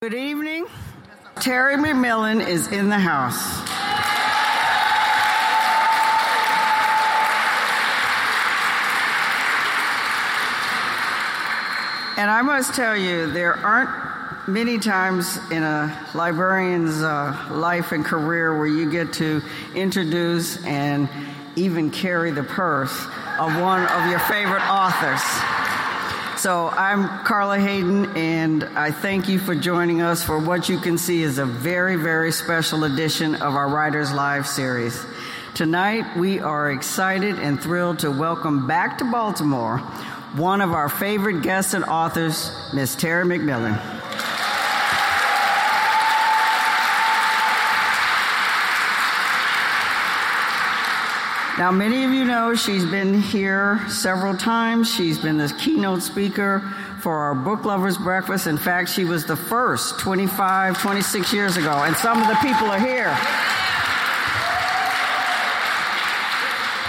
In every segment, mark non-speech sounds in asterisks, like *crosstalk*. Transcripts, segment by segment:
Good evening. Terry McMillan is in the house. And I must tell you, there aren't many times in a librarian's uh, life and career where you get to introduce and even carry the purse of one of your favorite authors. So I'm Carla Hayden, and I thank you for joining us for what you can see is a very, very special edition of our Writers Live series. Tonight, we are excited and thrilled to welcome back to Baltimore one of our favorite guests and authors, Miss Terry McMillan. Now, many of you know she's been here several times. She's been the keynote speaker for our Book Lovers Breakfast. In fact, she was the first 25, 26 years ago, and some of the people are here.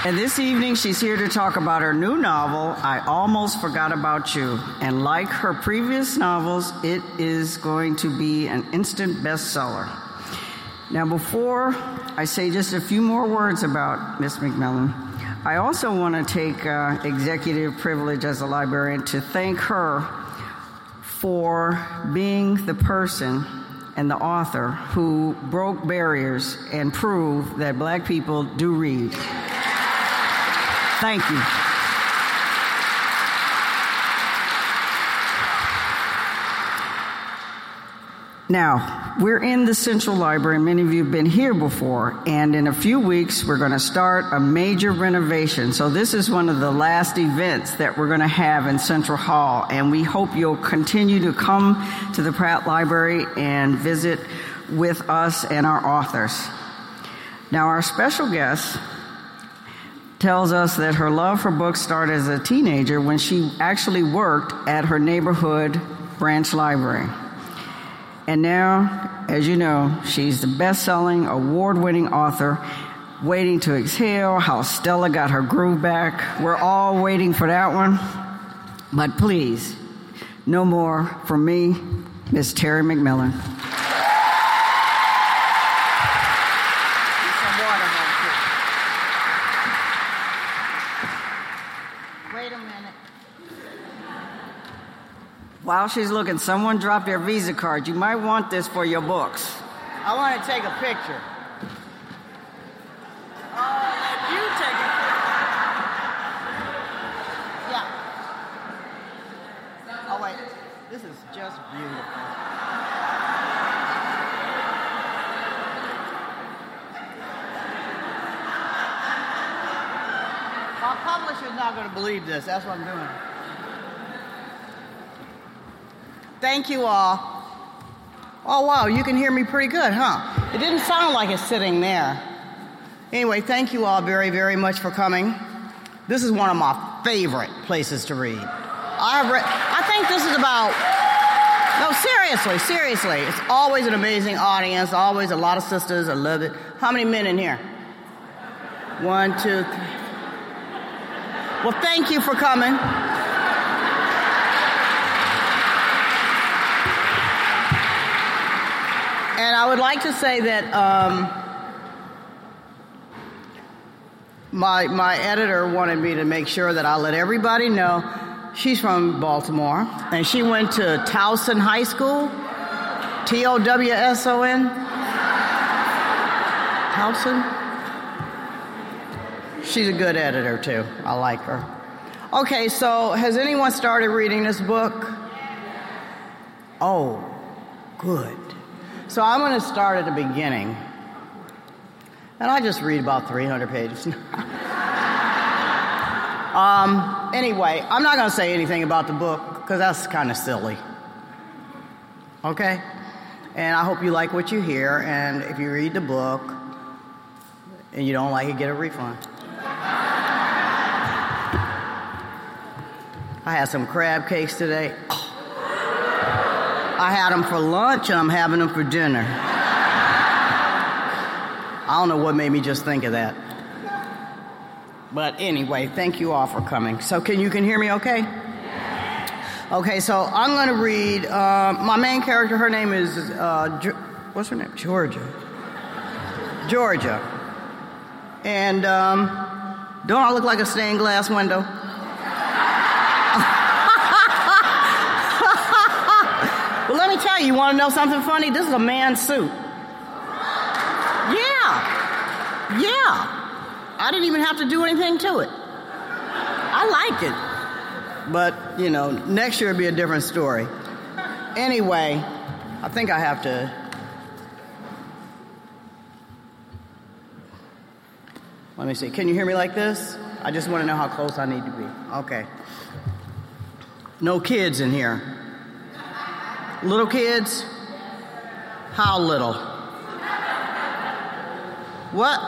And this evening, she's here to talk about her new novel, I Almost Forgot About You. And like her previous novels, it is going to be an instant bestseller. Now, before I say just a few more words about Miss McMillan, I also want to take uh, executive privilege as a librarian to thank her for being the person and the author who broke barriers and proved that black people do read. Thank you. Now, we're in the Central Library. Many of you have been here before, and in a few weeks, we're going to start a major renovation. So, this is one of the last events that we're going to have in Central Hall, and we hope you'll continue to come to the Pratt Library and visit with us and our authors. Now, our special guest tells us that her love for books started as a teenager when she actually worked at her neighborhood branch library. And now, as you know, she's the best selling, award winning author. Waiting to Exhale, How Stella Got Her Groove Back. We're all waiting for that one. But please, no more from me, Miss Terry McMillan. While she's looking, someone dropped their Visa card. You might want this for your books. I want to take a picture. Uh, you take a Yeah. Oh, wait. This is just beautiful. Our publisher's not going to believe this. That's what I'm doing. Thank you all. Oh, wow, you can hear me pretty good, huh? It didn't sound like it's sitting there. Anyway, thank you all very, very much for coming. This is one of my favorite places to read. I, read, I think this is about, no, seriously, seriously. It's always an amazing audience, always a lot of sisters. I love it. How many men in here? One, two, three. Well, thank you for coming. And I would like to say that um, my, my editor wanted me to make sure that I let everybody know she's from Baltimore and she went to Towson High School, T O W S O N. Towson? She's a good editor too. I like her. Okay, so has anyone started reading this book? Oh, good. So I'm going to start at the beginning. And I just read about 300 pages. *laughs* um, anyway, I'm not going to say anything about the book because that's kind of silly. Okay? And I hope you like what you hear. And if you read the book and you don't like it, get a refund. I had some crab cakes today. I had them for lunch and I'm having them for dinner. I don't know what made me just think of that. But anyway, thank you all for coming. So can you can hear me okay? Okay, so I'm going to read. Uh, my main character, her name is, uh, jo- what's her name? Georgia. Georgia. And um, don't I look like a stained glass window? You, want to know something funny? This is a man's suit. Yeah. Yeah. I didn't even have to do anything to it. I like it. But, you know, next year it'll be a different story. Anyway, I think I have to. Let me see. Can you hear me like this? I just want to know how close I need to be. Okay. No kids in here. Little kids? How little? What?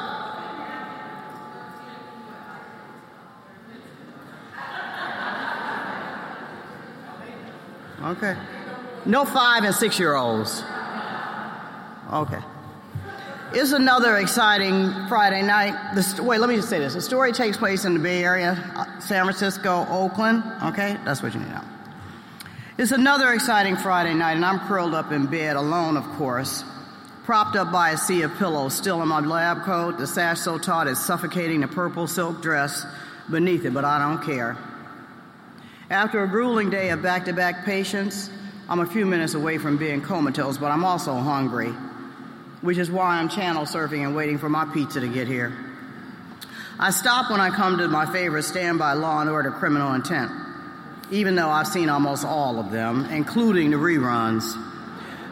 Okay. No five and six year olds. Okay. It's another exciting Friday night. The, wait, let me just say this. The story takes place in the Bay Area, uh, San Francisco, Oakland. Okay? That's what you need to know. It's another exciting Friday night, and I'm curled up in bed alone, of course, propped up by a sea of pillows, still in my lab coat, the sash so taut it's suffocating the purple silk dress beneath it, but I don't care. After a grueling day of back to back patients, I'm a few minutes away from being comatose, but I'm also hungry, which is why I'm channel surfing and waiting for my pizza to get here. I stop when I come to my favorite standby law and order criminal intent, even though I've seen almost all of them, including the reruns.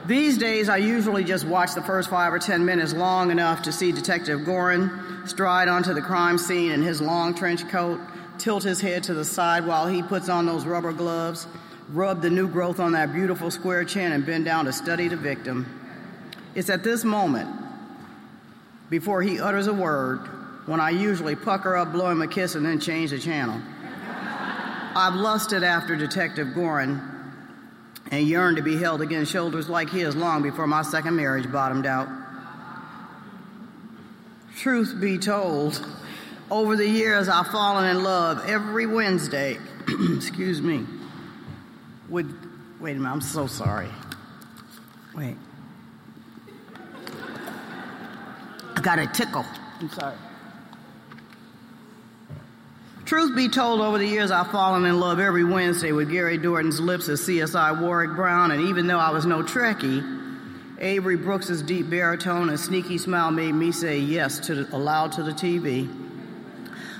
These days, I usually just watch the first five or ten minutes long enough to see Detective Goren stride onto the crime scene in his long trench coat tilt his head to the side while he puts on those rubber gloves, rub the new growth on that beautiful square chin, and bend down to study the victim. It's at this moment, before he utters a word, when I usually pucker up, blow him a kiss, and then change the channel. I've lusted after Detective Goren and yearned to be held against shoulders like his long before my second marriage bottomed out. Truth be told, over the years, I've fallen in love every Wednesday. *clears throat* excuse me. With, wait a minute, I'm so sorry. Wait. I got a tickle. I'm sorry. Truth be told, over the years, I've fallen in love every Wednesday with Gary Dourdan's lips as CSI Warrick Brown, and even though I was no Trekkie, Avery Brooks's deep baritone and sneaky smile made me say yes to the, aloud to the TV.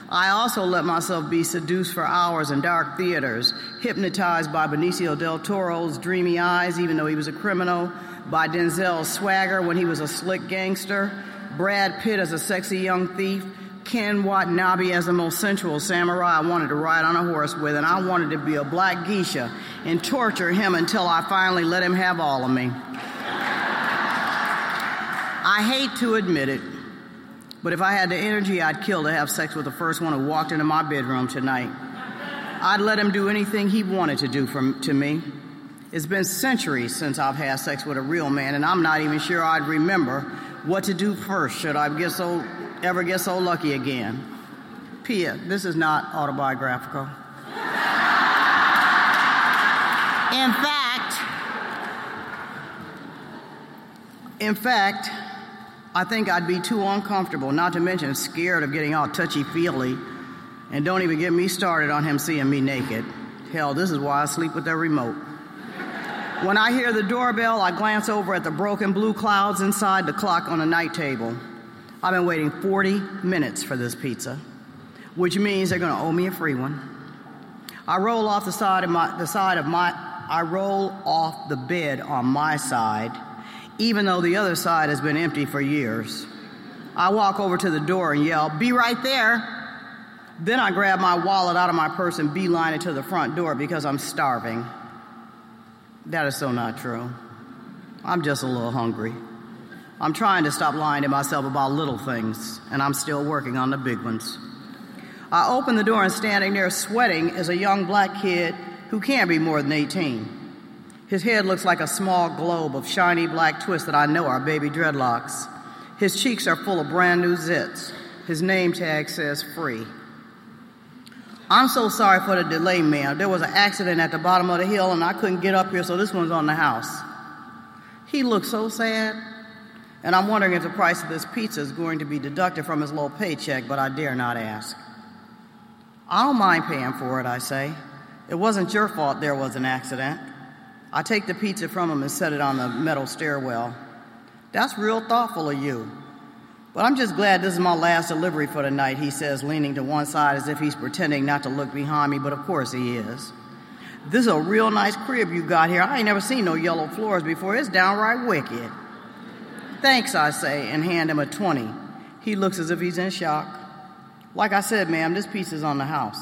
I also let myself be seduced for hours in dark theaters, hypnotized by Benicio del Toro's dreamy eyes, even though he was a criminal, by Denzel's swagger when he was a slick gangster, Brad Pitt as a sexy young thief, Ken Watanabe as the most sensual samurai I wanted to ride on a horse with, and I wanted to be a black geisha and torture him until I finally let him have all of me. I hate to admit it, but if I had the energy, I'd kill to have sex with the first one who walked into my bedroom tonight. I'd let him do anything he wanted to do for, to me. It's been centuries since I've had sex with a real man, and I'm not even sure I'd remember what to do first should I get so, ever get so lucky again. Pia, this is not autobiographical. In fact, in fact, I think I'd be too uncomfortable, not to mention scared of getting all touchy feely. And don't even get me started on him seeing me naked. Hell, this is why I sleep with the remote. When I hear the doorbell, I glance over at the broken blue clouds inside the clock on the night table. I've been waiting 40 minutes for this pizza, which means they're going to owe me a free one. I roll off the side of my the side of my I roll off the bed on my side even though the other side has been empty for years. I walk over to the door and yell, Be right there. Then I grab my wallet out of my purse and beeline it to the front door because I'm starving. That is so not true. I'm just a little hungry. I'm trying to stop lying to myself about little things, and I'm still working on the big ones. I open the door and standing there sweating is a young black kid who can't be more than 18. His head looks like a small globe of shiny black twists that I know are baby dreadlocks. His cheeks are full of brand new zits. His name tag says free. I'm so sorry for the delay, ma'am. There was an accident at the bottom of the hill and I couldn't get up here, so this one's on the house. He looked so sad. And I'm wondering if the price of this pizza is going to be deducted from his low paycheck, but I dare not ask. I don't mind paying for it, I say. It wasn't your fault there was an accident. I take the pizza from him and set it on the metal stairwell. That's real thoughtful of you. But I'm just glad this is my last delivery for the night, he says, leaning to one side as if he's pretending not to look behind me, but of course he is. This is a real nice crib you got here. I ain't never seen no yellow floors before. It's downright wicked. Thanks, I say, and hand him a 20. He looks as if he's in shock. Like I said, ma'am, this piece is on the house.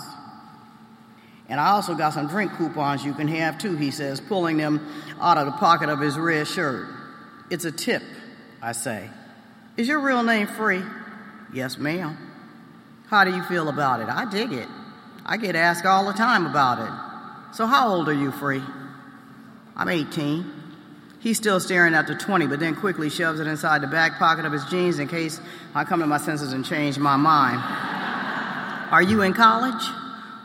And I also got some drink coupons you can have too, he says, pulling them out of the pocket of his red shirt. It's a tip, I say. Is your real name Free? Yes, ma'am. How do you feel about it? I dig it. I get asked all the time about it. So, how old are you, Free? I'm 18. He's still staring at the 20, but then quickly shoves it inside the back pocket of his jeans in case I come to my senses and change my mind. Are you in college?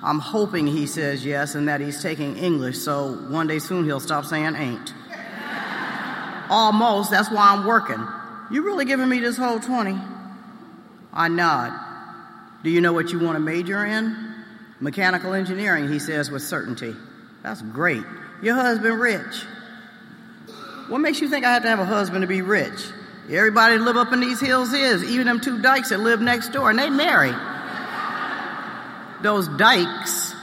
I'm hoping he says yes and that he's taking English, so one day soon he'll stop saying ain't. Almost, that's why I'm working. You really giving me this whole 20? I nod. Do you know what you want to major in? Mechanical engineering, he says with certainty. That's great. Your husband rich. What makes you think I have to have a husband to be rich? Everybody that live up in these hills is, even them two dykes that live next door, and they marry. Those dykes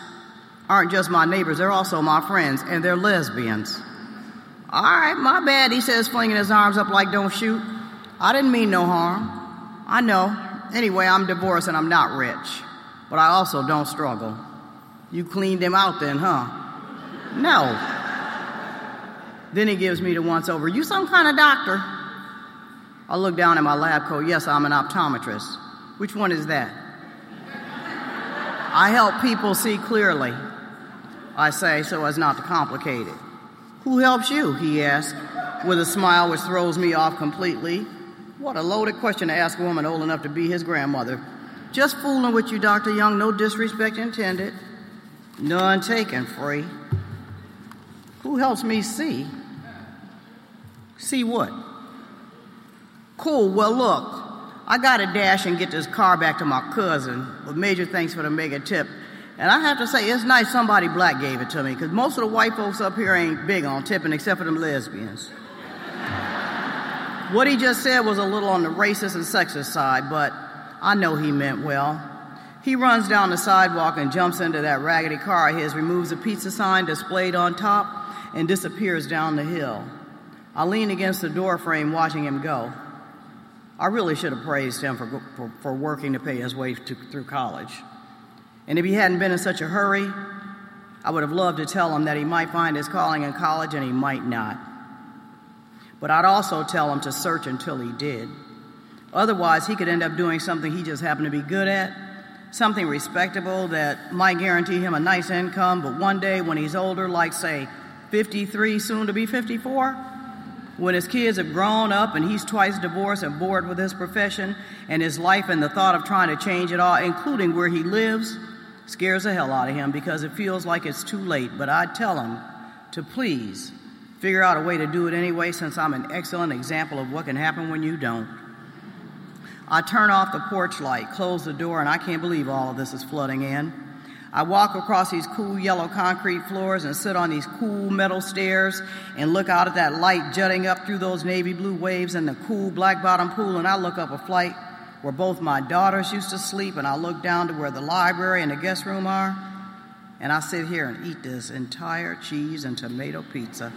aren't just my neighbors, they're also my friends, and they're lesbians. All right, my bad, he says, flinging his arms up like don't shoot. I didn't mean no harm. I know. Anyway, I'm divorced and I'm not rich, but I also don't struggle. You cleaned him out then, huh? No. Then he gives me the once over. You some kind of doctor? I look down at my lab coat. Yes, I'm an optometrist. Which one is that? I help people see clearly, I say, so as not to complicate it. Who helps you? He asks, with a smile which throws me off completely. What a loaded question to ask a woman old enough to be his grandmother. Just fooling with you, Dr. Young, no disrespect intended. None taken, free. Who helps me see? See what? Cool, well, look, I got to dash and get this car back to my cousin with major thanks for the mega tip. And I have to say, it's nice somebody black gave it to me because most of the white folks up here ain't big on tipping except for them lesbians. what he just said was a little on the racist and sexist side, but I know he meant well. He runs down the sidewalk and jumps into that raggedy car of his, removes a pizza sign displayed on top, and disappears down the hill. I leaned against the door frame watching him go. I really should have praised him for, for, for working to pay his way to, through college. And if he hadn't been in such a hurry, I would have loved to tell him that he might find his calling in college and he might not. But I'd also tell him to search until he did. Otherwise, he could end up doing something he just happened to be good at, something respectable that might guarantee him a nice income, but one day when he's older, like, say, 53, soon to be 54, when his kids have grown up and he's twice divorced and bored with his profession and his life and the thought of trying to change it all, including where he lives, scares the hell out of him because it feels like it's too late. But I tell him to please figure out a way to do it anyway since I'm an excellent example of what can happen when you don't. I turn off the porch light, close the door, and I can't believe all of this is flooding in. I walk across these cool yellow concrete floors and sit on these cool metal stairs and look out at that light jutting up through those navy blue waves and the cool black bottom pool. And I look up a flight where both my daughters used to sleep, and I look down to where the library and the guest room are. And I sit here and eat this entire cheese and tomato pizza.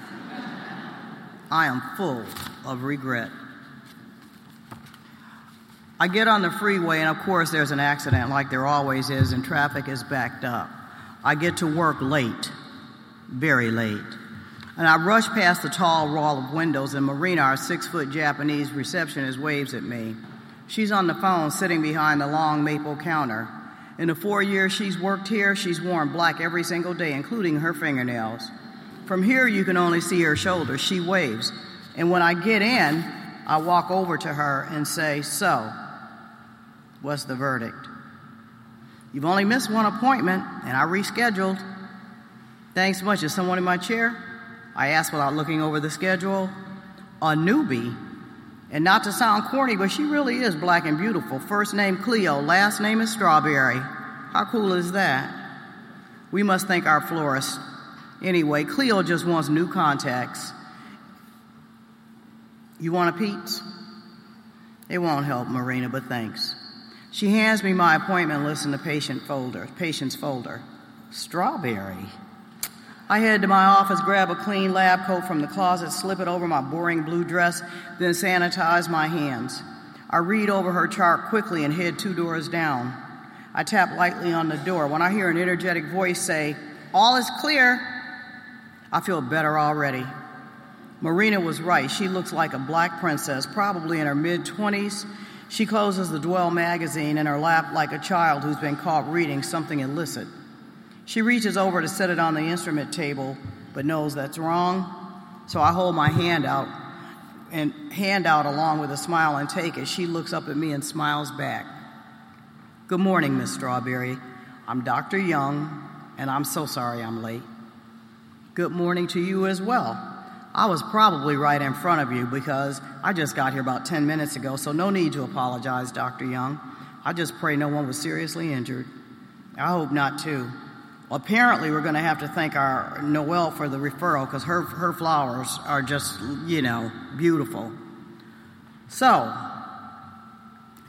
I am full of regret. I get on the freeway, and of course, there's an accident like there always is, and traffic is backed up. I get to work late, very late. And I rush past the tall wall of windows, and Marina, our six foot Japanese receptionist, waves at me. She's on the phone sitting behind the long maple counter. In the four years she's worked here, she's worn black every single day, including her fingernails. From here, you can only see her shoulders. She waves. And when I get in, I walk over to her and say, So, What's the verdict? You've only missed one appointment, and I rescheduled. Thanks much. Is someone in my chair? I asked without looking over the schedule. A newbie. And not to sound corny, but she really is black and beautiful. First name Cleo, last name is Strawberry. How cool is that? We must thank our florist. Anyway, Cleo just wants new contacts. You want a Peet's? It won't help, Marina, but thanks. She hands me my appointment list in the patient folder, patient's folder. Strawberry. I head to my office, grab a clean lab coat from the closet, slip it over my boring blue dress, then sanitize my hands. I read over her chart quickly and head two doors down. I tap lightly on the door. When I hear an energetic voice say, All is clear, I feel better already. Marina was right. She looks like a black princess, probably in her mid 20s. She closes the Dwell magazine in her lap like a child who's been caught reading something illicit. She reaches over to set it on the instrument table, but knows that's wrong. So I hold my hand out and hand out along with a smile and take it. She looks up at me and smiles back. Good morning, Miss Strawberry. I'm Dr. Young, and I'm so sorry I'm late. Good morning to you as well. I was probably right in front of you because I just got here about 10 minutes ago, so no need to apologize, Dr. Young. I just pray no one was seriously injured. I hope not, too. Well, Apparently, we're going to have to thank our Noel for the referral because her, her flowers are just, you know, beautiful. So,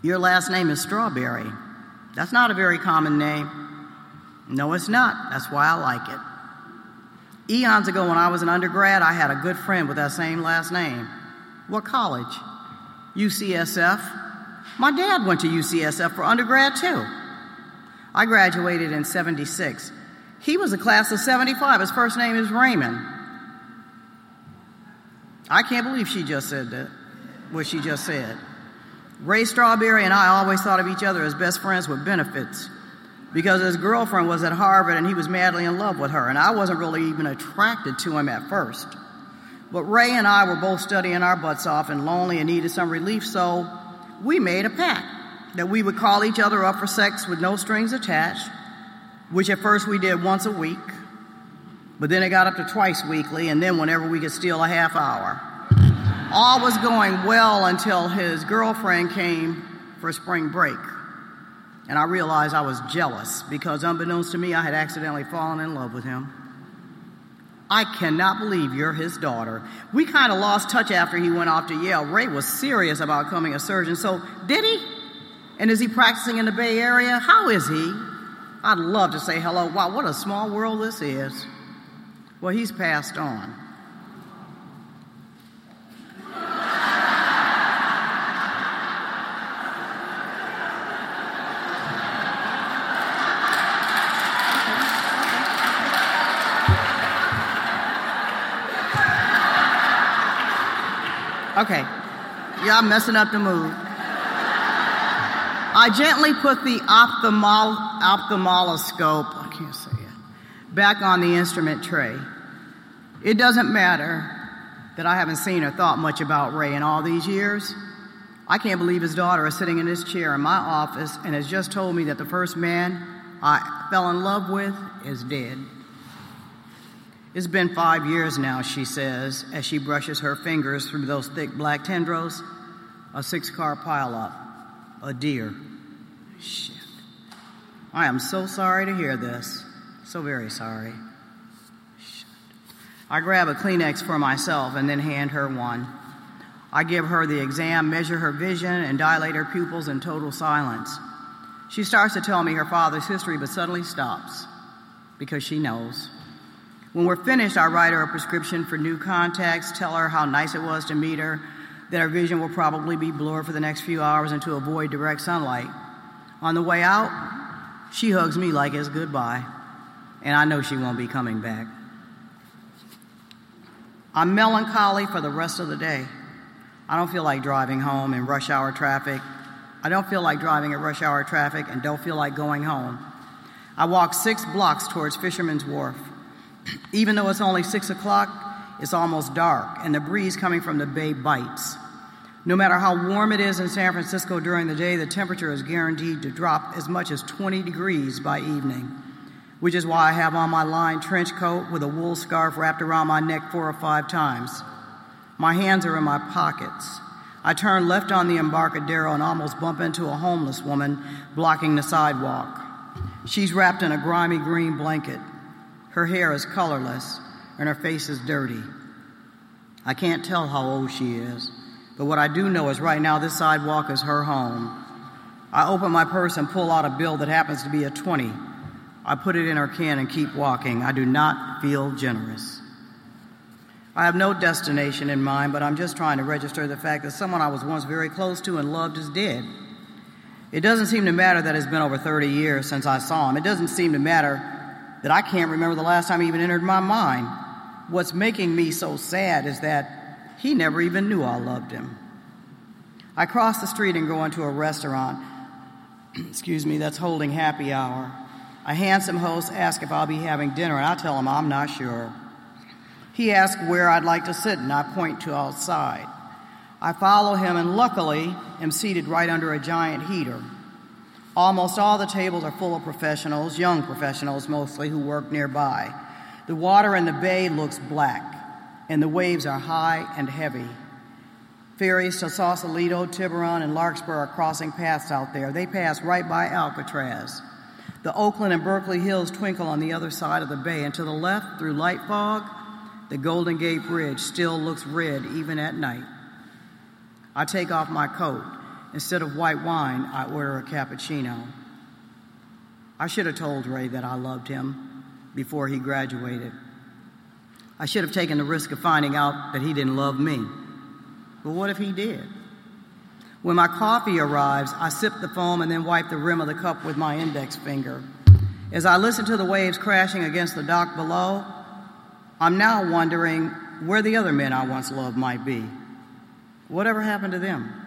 your last name is Strawberry. That's not a very common name. No, it's not. That's why I like it. Eons ago, when I was an undergrad, I had a good friend with that same last name. What college? UCSF. My dad went to UCSF for undergrad, too. I graduated in 76. He was a class of 75. His first name is Raymond. I can't believe she just said that, what she just said. Ray Strawberry and I always thought of each other as best friends with benefits because his girlfriend was at Harvard and he was madly in love with her, and I wasn't really even attracted to him at first. But Ray and I were both studying our butts off and lonely and needed some relief, so we made a pact that we would call each other up for sex with no strings attached, which at first we did once a week, but then it got up to twice weekly, and then whenever we could steal a half hour. All was going well until his girlfriend came for spring break. And I realized I was jealous because, unbeknownst to me, I had accidentally fallen in love with him. I cannot believe you're his daughter. We kind of lost touch after he went off to Yale. Ray was serious about becoming a surgeon. So, did he? And is he practicing in the Bay Area? How is he? I'd love to say hello. Wow, what a small world this is. Well, he's passed on. Okay. Y'all messing up the mood. I gently put the ophthalmol- ophthalmoscope, I can't say it, back on the instrument tray. It doesn't matter that I haven't seen or thought much about Ray in all these years. I can't believe his daughter is sitting in this chair in my office and has just told me that the first man I fell in love with is dead. It's been five years now, she says, as she brushes her fingers through those thick black tendrils. A six car pileup. A deer. Shit. I am so sorry to hear this. So very sorry. Shit. I grab a Kleenex for myself and then hand her one. I give her the exam, measure her vision, and dilate her pupils in total silence. She starts to tell me her father's history, but suddenly stops because she knows. When we're finished, I'll write her a prescription for new contacts, tell her how nice it was to meet her, that her vision will probably be blurred for the next few hours and to avoid direct sunlight. On the way out, she hugs me like it's goodbye, and I know she won't be coming back. I'm melancholy for the rest of the day. I don't feel like driving home in rush hour traffic. I don't feel like driving in rush hour traffic and don't feel like going home. I walk six blocks towards Fisherman's Wharf. Even though it's only six o'clock, it's almost dark, and the breeze coming from the bay bites. No matter how warm it is in San Francisco during the day, the temperature is guaranteed to drop as much as 20 degrees by evening, which is why I have on my lined trench coat with a wool scarf wrapped around my neck four or five times. My hands are in my pockets. I turn left on the Embarcadero and almost bump into a homeless woman blocking the sidewalk. She's wrapped in a grimy green blanket. Her hair is colorless and her face is dirty. I can't tell how old she is. But what I do know is right now this sidewalk is her home. I open my purse and pull out a bill that happens to be a 20. I put it in her can and keep walking. I do not feel generous. I have no destination in mind, but I'm just trying to register the fact that someone I was once very close to and loved is dead. It doesn't seem to matter that it's been over 30 years since I saw him. It doesn't seem to matter that I can't remember the last time he even entered my mind. What's making me so sad is that he never even knew I loved him. I cross the street and go into a restaurant, *clears throat* excuse me, that's holding happy hour. A handsome host asks if I'll be having dinner, and I tell him I'm not sure. He asks where I'd like to sit, and I point to outside. I follow him, and luckily, am seated right under a giant heater. Almost all the tables are full of professionals, young professionals mostly, who work nearby. The water in the bay looks black and the waves are high and heavy. Ferries to Sausalito, Tiburon, and Larkspur are crossing paths out there. They pass right by Alcatraz. The Oakland and Berkeley Hills twinkle on the other side of the bay, and to the left, through light fog, the Golden Gate Bridge still looks red even at night. I take off my coat. Instead of white wine, I order a cappuccino. I should have told Ray that I loved him before he graduated. I should have taken the risk of finding out that he didn't love me. But what if he did? When my coffee arrives, I sip the foam and then wipe the rim of the cup with my index finger. As I listen to the waves crashing against the dock below, I'm now wondering where the other men I once loved might be. Whatever happened to them?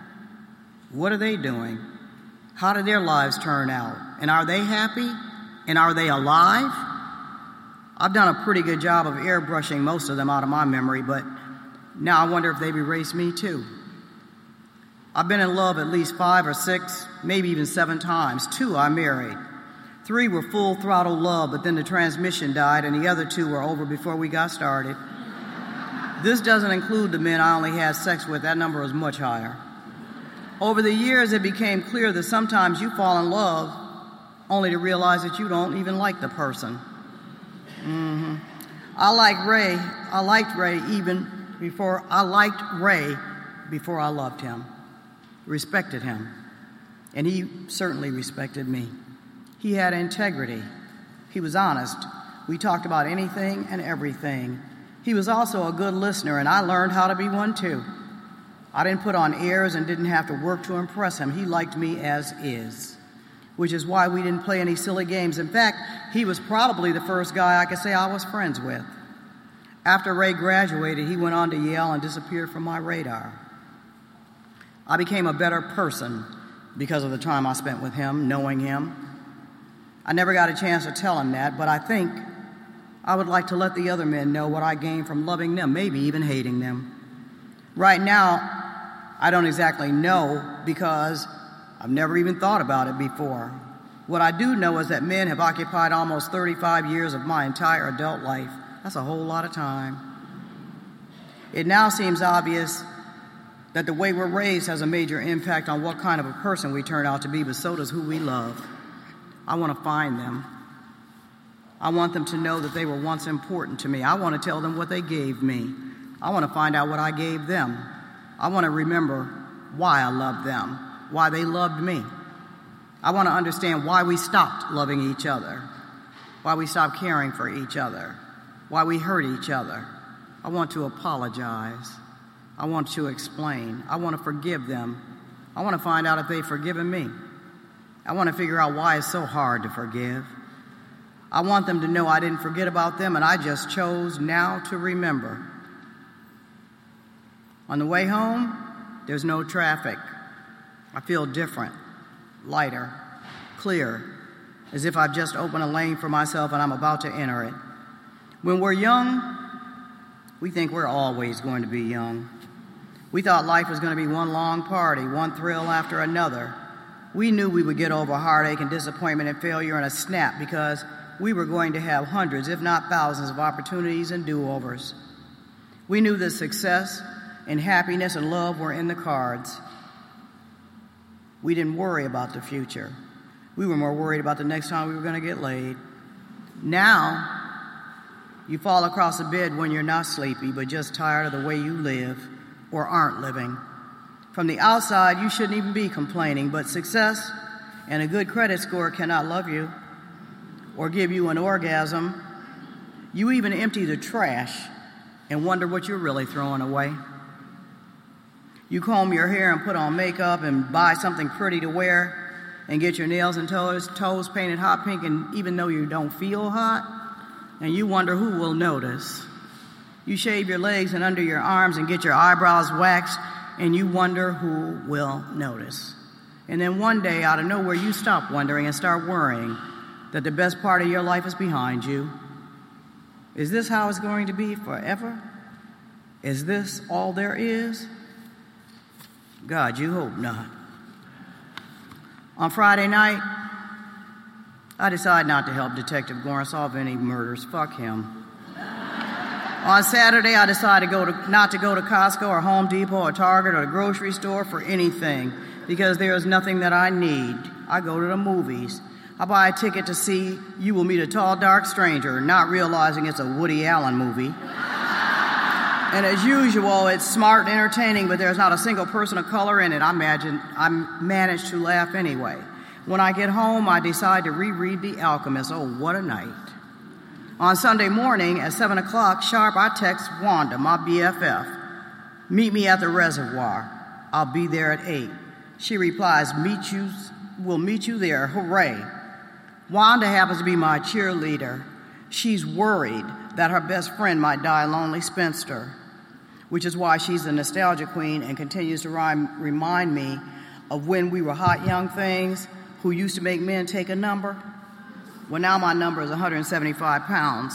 What are they doing? How did their lives turn out? And are they happy? And are they alive? I've done a pretty good job of airbrushing most of them out of my memory, but now I wonder if they've erased me too. I've been in love at least five or six, maybe even seven times. Two I married. Three were full throttle love, but then the transmission died, and the other two were over before we got started. This doesn't include the men I only had sex with, that number is much higher. Over the years, it became clear that sometimes you fall in love only to realize that you don't even like the person. Mm-hmm. I like Ray. I liked Ray even before I liked Ray before I loved him, respected him, and he certainly respected me. He had integrity. He was honest. We talked about anything and everything. He was also a good listener, and I learned how to be one too. I didn't put on airs and didn't have to work to impress him. He liked me as is which is why we didn't play any silly games. In fact, he was probably the first guy I could say I was friends with. After Ray graduated, he went on to Yale and disappeared from my radar. I became a better person because of the time I spent with him, knowing him. I never got a chance to tell him that, but I think I would like to let the other men know what I gained from loving them, maybe even hating them. Right now, I don't exactly know because I've never even thought about it before. What I do know is that men have occupied almost 35 years of my entire adult life. That's a whole lot of time. It now seems obvious that the way we're raised has a major impact on what kind of a person we turn out to be, but so does who we love. I want to find them. I want them to know that they were once important to me. I want to tell them what they gave me. I want to find out what I gave them. I want to remember why I loved them why they loved me. I want to understand why we stopped loving each other, why we stopped caring for each other, why we hurt each other. I want to apologize. I want to explain. I want to forgive them. I want to find out if they've forgiven me. I want to figure out why it's so hard to forgive. I want them to know I didn't forget about them and I just chose now to remember. On the way home, there's no traffic. I feel different, lighter, clear, as if I've just opened a lane for myself and I'm about to enter it. When we're young, we think we're always going to be young. We thought life was going to be one long party, one thrill after another. We knew we would get over heartache and disappointment and failure in a snap because we were going to have hundreds, if not thousands, of opportunities and do overs. We knew that success and happiness and love were in the cards. We didn't worry about the future. We were more worried about the next time we were going to get laid. Now, you fall across a bed when you're not sleepy, but just tired of the way you live or aren't living. From the outside, you shouldn't even be complaining, but success and a good credit score cannot love you or give you an orgasm. You even empty the trash and wonder what you're really throwing away. You comb your hair and put on makeup and buy something pretty to wear and get your nails and toes, toes painted hot pink, and even though you don't feel hot, and you wonder who will notice. You shave your legs and under your arms and get your eyebrows waxed, and you wonder who will notice. And then one day, out of nowhere, you stop wondering and start worrying that the best part of your life is behind you. Is this how it's going to be forever? Is this all there is? God, you hope not. On Friday night, I decided not to help Detective Goren solve any murders. Fuck him. On Saturday, I decided to go to, not to go to Costco or Home Depot or Target or the grocery store for anything because there is nothing that I need. I go to the movies. I buy a ticket to see You Will Meet a Tall, Dark Stranger, not realizing it's a Woody Allen movie. And as usual, it's smart and entertaining, but there's not a single person of color in it. I imagine I managed to laugh anyway. When I get home, I decide to reread The Alchemist. Oh, what a night. On Sunday morning at 7 o'clock sharp, I text Wanda, my BFF, meet me at the reservoir. I'll be there at 8. She replies, meet you, we'll meet you there. Hooray. Wanda happens to be my cheerleader. She's worried that her best friend might die a lonely spinster, which is why she's a nostalgia queen and continues to rhyme, remind me of when we were hot young things who used to make men take a number. Well, now my number is 175 pounds.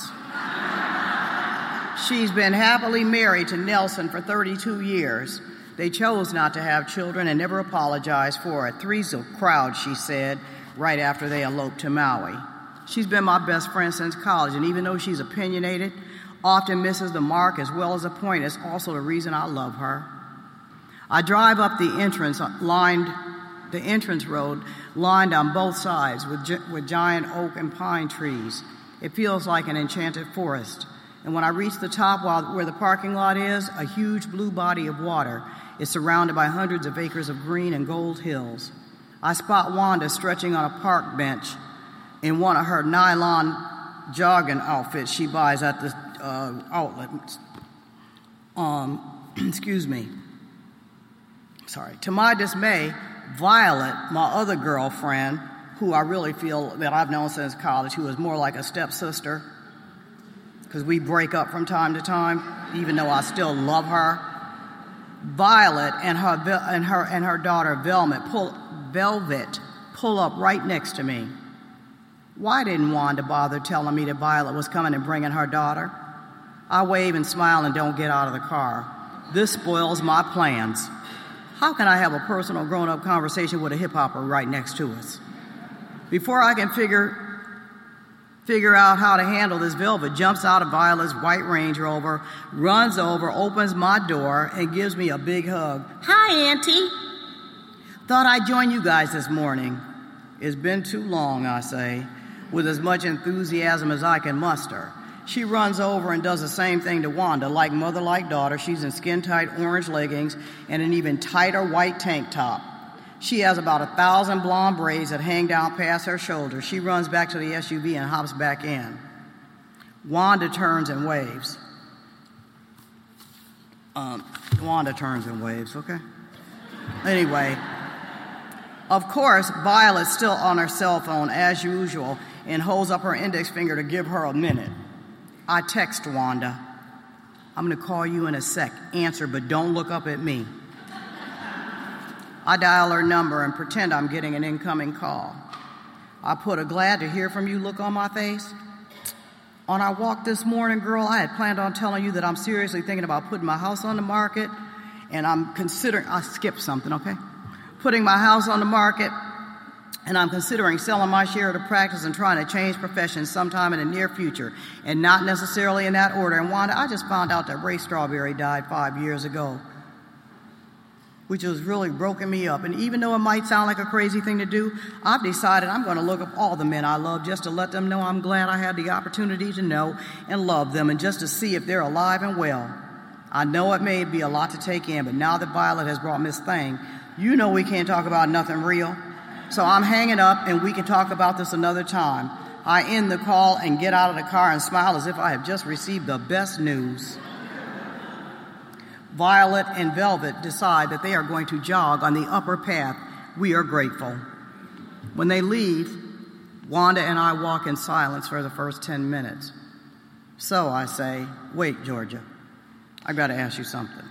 She's been happily married to Nelson for 32 years. They chose not to have children and never apologized for it. Three's a crowd, she said, right after they eloped to Maui. She's been my best friend since college, and even though she's opinionated, often misses the mark as well as the point, it's also the reason I love her. I drive up the entrance uh, lined the entrance road lined on both sides with, with giant oak and pine trees. It feels like an enchanted forest. And when I reach the top while, where the parking lot is, a huge blue body of water is surrounded by hundreds of acres of green and gold hills. I spot Wanda stretching on a park bench in one of her nylon jogging outfits she buys at the uh. Um, *clears throat* excuse me. Sorry. To my dismay, Violet, my other girlfriend, who I really feel that I've known since college, who is more like a stepsister, because we break up from time to time, even though I still love her. Violet and her and her and her daughter Velvet pull, Velvet pull up right next to me. Why didn't Wanda bother telling me that Violet was coming and bringing her daughter? I wave and smile and don't get out of the car. This spoils my plans. How can I have a personal grown up conversation with a hip hopper right next to us? Before I can figure, figure out how to handle this, Velvet jumps out of Violet's white Range Rover, runs over, opens my door, and gives me a big hug. Hi, Auntie. Thought I'd join you guys this morning. It's been too long, I say, with as much enthusiasm as I can muster. She runs over and does the same thing to Wanda. Like mother, like daughter, she's in skin tight orange leggings and an even tighter white tank top. She has about a thousand blonde braids that hang down past her shoulders. She runs back to the SUV and hops back in. Wanda turns and waves. Um, Wanda turns and waves, okay? Anyway, of course, Violet's still on her cell phone as usual and holds up her index finger to give her a minute. I text Wanda. I'm going to call you in a sec. Answer, but don't look up at me. I dial her number and pretend I'm getting an incoming call. I put a glad to hear from you look on my face. On our walk this morning, girl, I had planned on telling you that I'm seriously thinking about putting my house on the market and I'm considering, I skipped something, okay? Putting my house on the market, and I'm considering selling my share of the practice and trying to change professions sometime in the near future, and not necessarily in that order. And Wanda, I just found out that Ray Strawberry died five years ago, which has really broken me up. And even though it might sound like a crazy thing to do, I've decided I'm going to look up all the men I love just to let them know I'm glad I had the opportunity to know and love them, and just to see if they're alive and well. I know it may be a lot to take in, but now that Violet has brought Miss Thing, you know we can't talk about nothing real. So I'm hanging up and we can talk about this another time. I end the call and get out of the car and smile as if I have just received the best news. Violet and Velvet decide that they are going to jog on the upper path. We are grateful. When they leave, Wanda and I walk in silence for the first 10 minutes. So I say, Wait, Georgia. I've got to ask you something.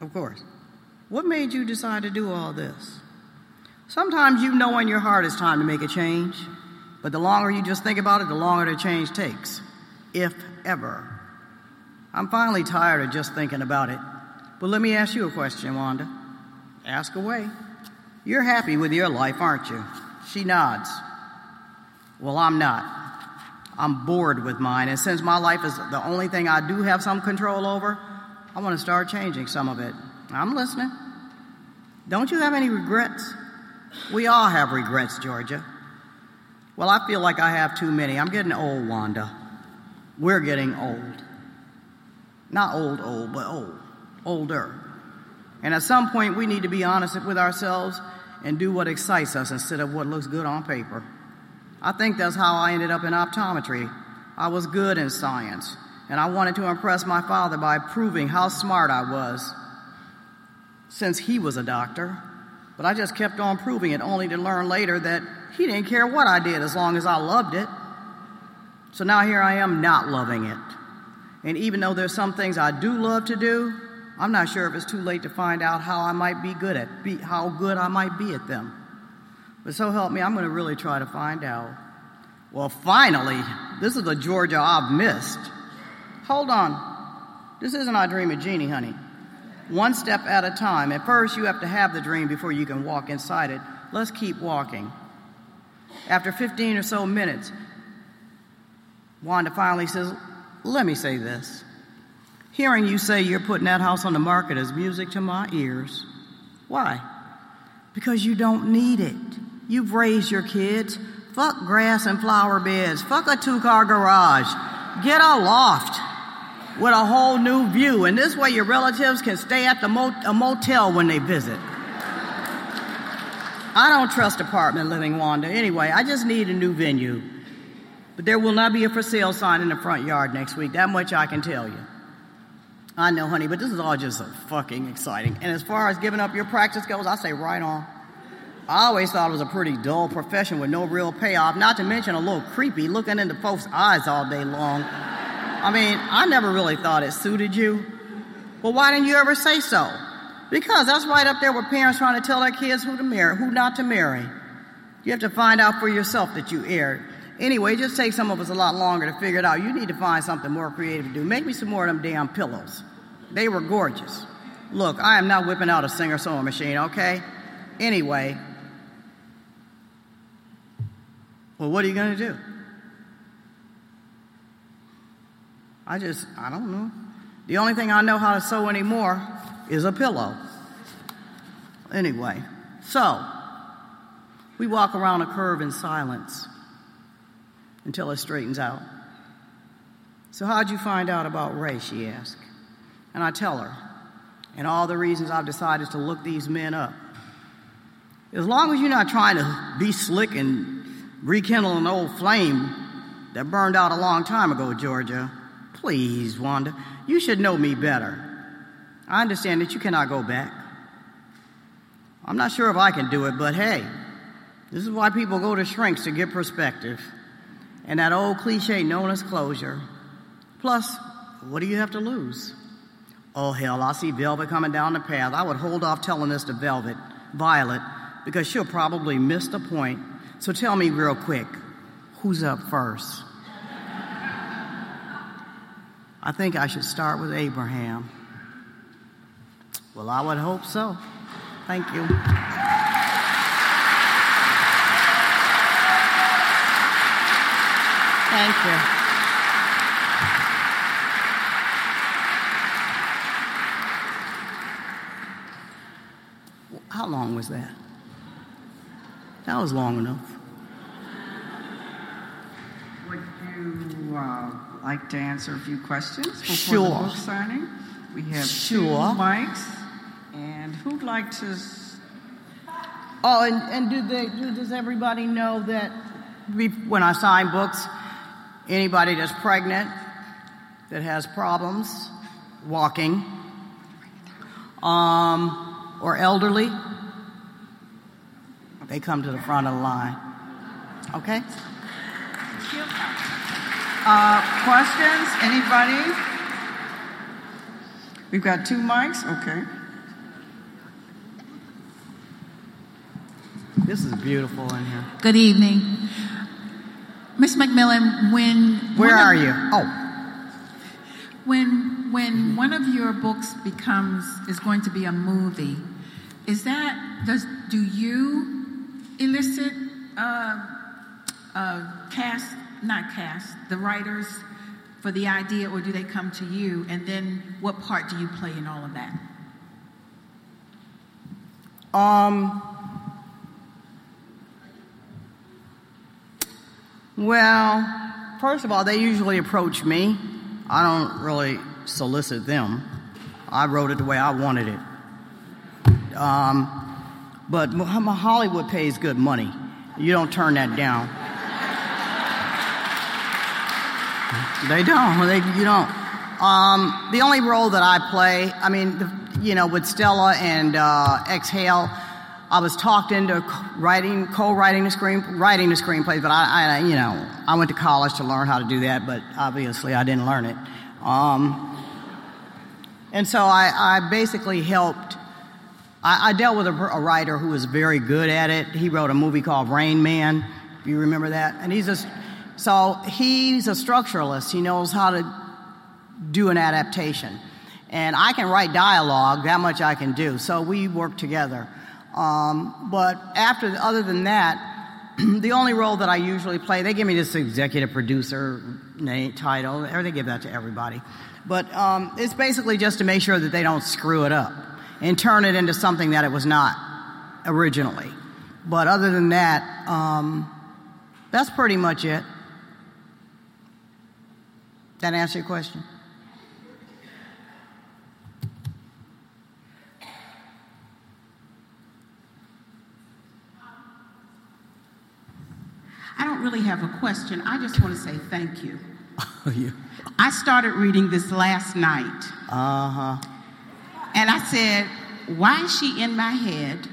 Of course. What made you decide to do all this? Sometimes you know in your heart it's time to make a change, but the longer you just think about it, the longer the change takes, if ever. I'm finally tired of just thinking about it. But let me ask you a question, Wanda. Ask away. You're happy with your life, aren't you? She nods. Well, I'm not. I'm bored with mine. And since my life is the only thing I do have some control over, I want to start changing some of it. I'm listening. Don't you have any regrets? We all have regrets, Georgia. Well, I feel like I have too many. I'm getting old, Wanda. We're getting old. Not old, old, but old. Older. And at some point, we need to be honest with ourselves and do what excites us instead of what looks good on paper. I think that's how I ended up in optometry. I was good in science, and I wanted to impress my father by proving how smart I was since he was a doctor. But I just kept on proving it, only to learn later that he didn't care what I did as long as I loved it. So now here I am not loving it. And even though there's some things I do love to do, I'm not sure if it's too late to find out how I might be good at, be, how good I might be at them. But so help me, I'm going to really try to find out. Well, finally, this is the Georgia I've missed. Hold on. This isn't our dream of Jeannie, honey. One step at a time. At first, you have to have the dream before you can walk inside it. Let's keep walking. After 15 or so minutes, Wanda finally says, Let me say this. Hearing you say you're putting that house on the market is music to my ears. Why? Because you don't need it. You've raised your kids. Fuck grass and flower beds. Fuck a two car garage. Get a loft with a whole new view. And this way your relatives can stay at the mot- a motel when they visit. I don't trust apartment living, Wanda. Anyway, I just need a new venue. But there will not be a for sale sign in the front yard next week. That much I can tell you. I know, honey, but this is all just fucking exciting. And as far as giving up your practice goes, I say right on. I always thought it was a pretty dull profession with no real payoff, not to mention a little creepy looking into folks' eyes all day long. I mean, I never really thought it suited you. Well, why didn't you ever say so? Because that's right up there with parents trying to tell their kids who to marry, who not to marry. You have to find out for yourself that you erred. Anyway, it just takes some of us a lot longer to figure it out. You need to find something more creative to do. Make me some more of them damn pillows. They were gorgeous. Look, I am not whipping out a Singer sewing machine, okay? Anyway, well, what are you going to do? I just, I don't know. The only thing I know how to sew anymore is a pillow. Anyway, so we walk around a curve in silence until it straightens out. So, how'd you find out about Ray? She asked. And I tell her, and all the reasons I've decided to look these men up. As long as you're not trying to be slick and rekindle an old flame that burned out a long time ago, Georgia. Please, Wanda, you should know me better. I understand that you cannot go back. I'm not sure if I can do it, but hey, this is why people go to shrinks to get perspective. And that old cliche known as closure. Plus, what do you have to lose? Oh, hell, I see Velvet coming down the path. I would hold off telling this to Velvet, Violet, because she'll probably miss the point so tell me real quick who's up first? I think I should start with Abraham. Well, I would hope so. Thank you. Thank you. How long was that? That was long enough. Would you uh, like to answer a few questions before Sure. the book signing? We have two mics, and who'd like to? Oh, and, and do they, do, does everybody know that we, when I sign books, anybody that's pregnant, that has problems walking, um, or elderly, they come to the front of the line. Okay? Uh, questions? Anybody? We've got two mics. Okay. This is beautiful in here. Good evening. Ms. McMillan, when Where one of- are you? Oh, When when one of your books becomes is going to be a movie, is that does do you elicit uh, uh, cast not cast the writers for the idea, or do they come to you? And then what part do you play in all of that? Um, well, first of all, they usually approach me. I don't really solicit them. I wrote it the way I wanted it. Um, but Hollywood pays good money. You don't turn that down. They don't. They, you don't. Um, the only role that I play, I mean, the, you know, with Stella and uh, Exhale, I was talked into writing, co-writing the screen, writing the screenplays. But I, I, you know, I went to college to learn how to do that, but obviously I didn't learn it. Um, and so I, I basically helped. I, I dealt with a, a writer who was very good at it. He wrote a movie called Rain Man. You remember that, and he's a so he's a structuralist. He knows how to do an adaptation, and I can write dialogue. That much I can do. So we work together. Um, but after, other than that, *clears throat* the only role that I usually play, they give me this executive producer name title, or they give that to everybody. But um, it's basically just to make sure that they don't screw it up and turn it into something that it was not originally. But other than that, um, that's pretty much it. That answer your question? I don't really have a question. I just want to say thank you. *laughs* yeah. I started reading this last night, Uh huh. and I said, Why is she in my head?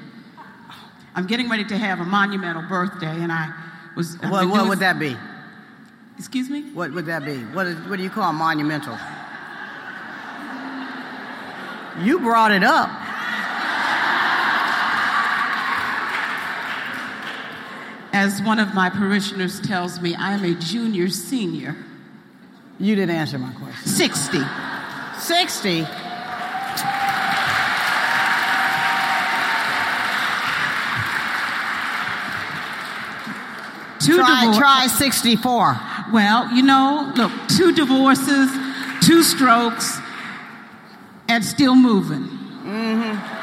I'm getting ready to have a monumental birthday, and I was. What, what would that be? Excuse me? What would that be? What, is, what do you call monumental? You brought it up. As one of my parishioners tells me, I am a junior senior. You didn't answer my question. 60. 60. Two Try, try 64. Well, you know, look, two divorces, two strokes, and still moving. Mm-hmm.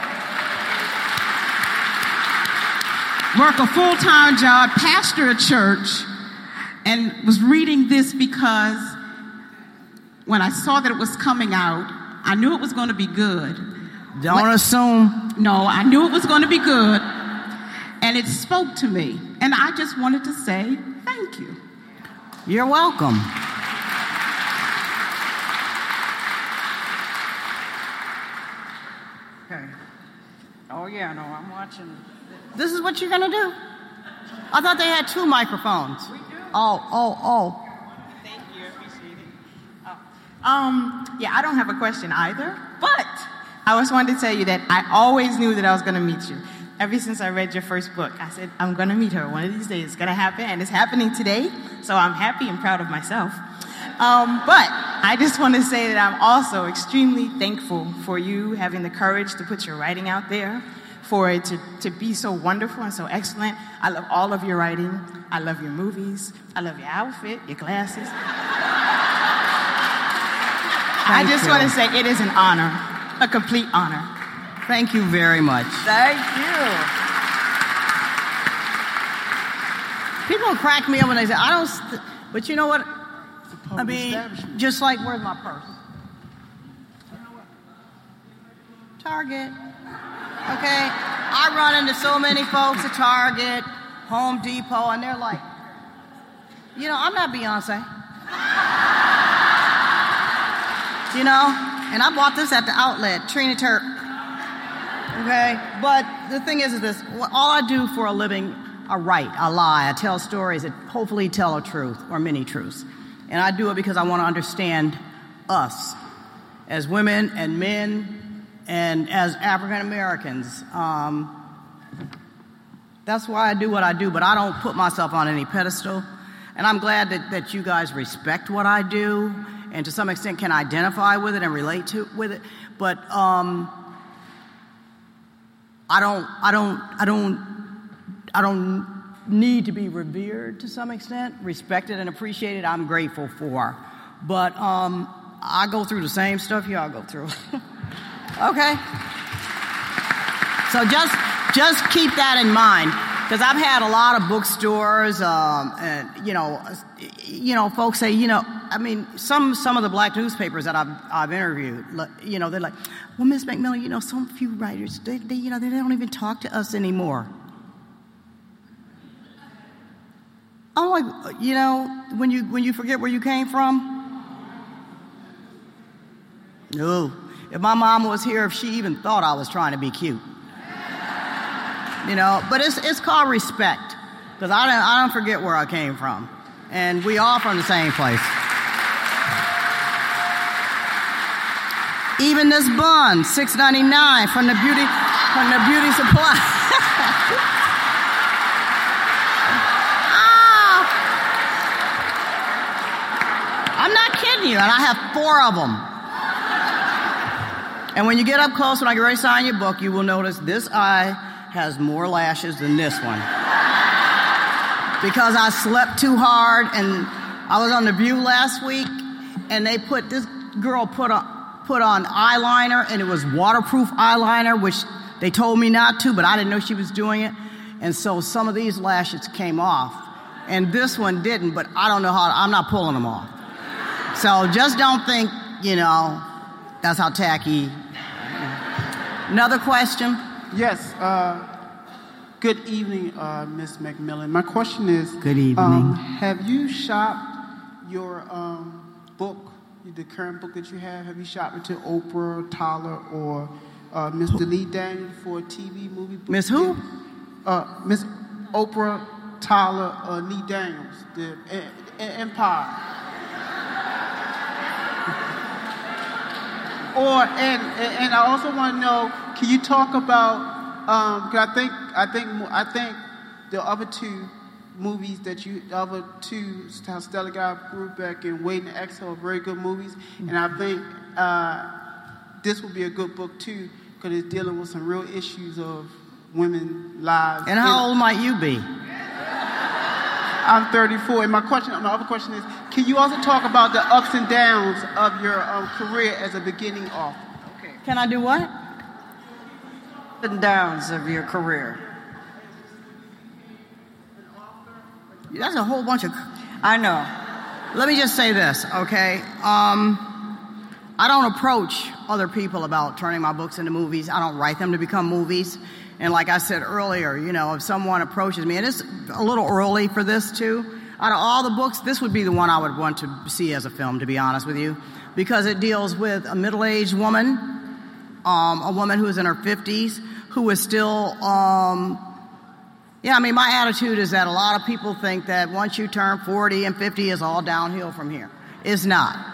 Work a full time job, pastor a church, and was reading this because when I saw that it was coming out, I knew it was going to be good. Don't What- assume. No, I knew it was going to be good, and it spoke to me. And I just wanted to say thank you. You're welcome. Okay. Oh yeah, no, I'm watching. This is what you're going to do? I thought they had two microphones. We do. Oh, oh, oh. Thank you, appreciate it. Oh. Um, yeah, I don't have a question either, but I just wanted to tell you that I always knew that I was going to meet you. Ever since I read your first book, I said, I'm going to meet her. One of these days it's going to happen, and it's happening today, so I'm happy and proud of myself. Um, but I just want to say that I'm also extremely thankful for you having the courage to put your writing out there, for it to, to be so wonderful and so excellent. I love all of your writing. I love your movies. I love your outfit, your glasses. I just you. want to say it is an honor, a complete honor. Thank you very much. Thank you. People crack me up when they say, I don't, st-. but you know what? I mean, just like, where's my purse? Target. Okay? I run into so many folks at Target, Home Depot, and they're like, you know, I'm not Beyonce. You know? And I bought this at the outlet, Trina Turk. Okay? But the thing is, is this all I do for a living, I write, I lie, I tell stories that hopefully tell a truth or many truths. And I do it because I want to understand us as women and men and as African Americans. Um, that's why I do what I do, but I don't put myself on any pedestal. And I'm glad that, that you guys respect what I do and to some extent can identify with it and relate to with it. But um, I don't, I don't, I don't, I don't need to be revered to some extent, respected and appreciated. I'm grateful for, but um, I go through the same stuff y'all go through. *laughs* okay, so just just keep that in mind because I've had a lot of bookstores, um, and you know, you know, folks say, you know, I mean, some some of the black newspapers that I've I've interviewed, you know, they're like, well, Miss McMillan, you know, some few writers, they, they, you know, they don't even talk to us anymore. I'm like, you know, when you when you forget where you came from. No, if my mom was here, if she even thought I was trying to be cute. You know, but it's it's called respect because I don't I don't forget where I came from, and we all from the same place. Even this bun, six ninety nine from the beauty from the beauty supply. oh. *laughs* I'm not kidding you, and I have four of them. And when you get up close, when I get ready to sign your book, you will notice this eye has more lashes than this one. because I slept too hard and I was on The View last week and they put, this girl put on, put on eyeliner and it was waterproof eyeliner, which they told me not to, but I didn't know she was doing it. And so some of these lashes came off and this one didn't, but I don't know how, I'm not pulling them off. So just don't think, you know, that's how tacky. Another question? Yes. Uh, good evening, uh, Miss McMillan. My question is Good evening. Um, have you shopped your um, book, the current book that you have? Have you shopped it to Oprah, Tyler, or uh, Mr. Lee Daniel for a TV movie book? Miss who? Uh, Miss Oprah, Tyler, uh, Lee Daniels, the Empire. Or and and I also want to know can you talk about? Um, cause I think I think I think the other two movies that you, the other two, how Stella got groove back and Waiting to Exhale, are very good movies, and I think uh, this will be a good book too because it's dealing with some real issues of women lives. And how old might you be? I'm 34, and my question, my other question is, can you also talk about the ups and downs of your um, career as a beginning author? Okay. Can I do what? Ups and downs of your career? That's a whole bunch of. I know. Let me just say this, okay? Um, I don't approach other people about turning my books into movies. I don't write them to become movies. And like I said earlier, you know, if someone approaches me, and it's a little early for this too. Out of all the books, this would be the one I would want to see as a film, to be honest with you, because it deals with a middle-aged woman, um, a woman who is in her 50s, who is still, um, yeah, I mean, my attitude is that a lot of people think that once you turn 40 and 50 is all downhill from here. It's not.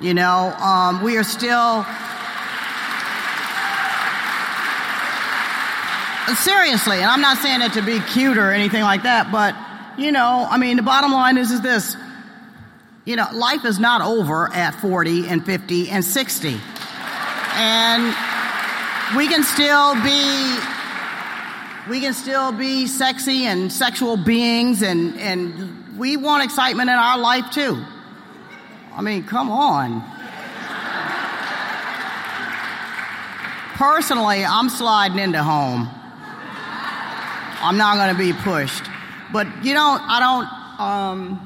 You know, um, we are still. Seriously, and I'm not saying it to be cute or anything like that, but, you know, I mean, the bottom line is, is this. you know, life is not over at 40 and 50 and 60. And we can still be we can still be sexy and sexual beings and and we want excitement in our life too. I mean, come on. Personally, I'm sliding into home. I'm not going to be pushed. But you know, I don't. Um,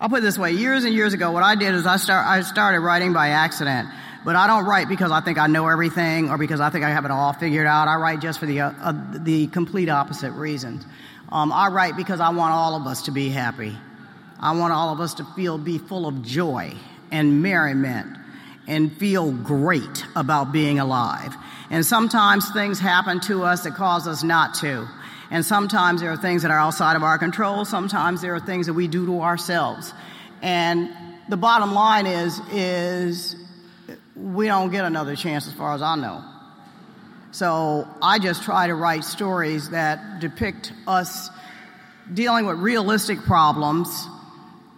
I'll put it this way: years and years ago, what I did is I start I started writing by accident. But I don't write because I think I know everything or because I think I have it all figured out. I write just for the uh, uh, the complete opposite reasons. Um, I write because I want all of us to be happy. I want all of us to feel be full of joy and merriment and feel great about being alive. And sometimes things happen to us that cause us not to. And sometimes there are things that are outside of our control. Sometimes there are things that we do to ourselves. And the bottom line is, is we don't get another chance as far as I know. So I just try to write stories that depict us dealing with realistic problems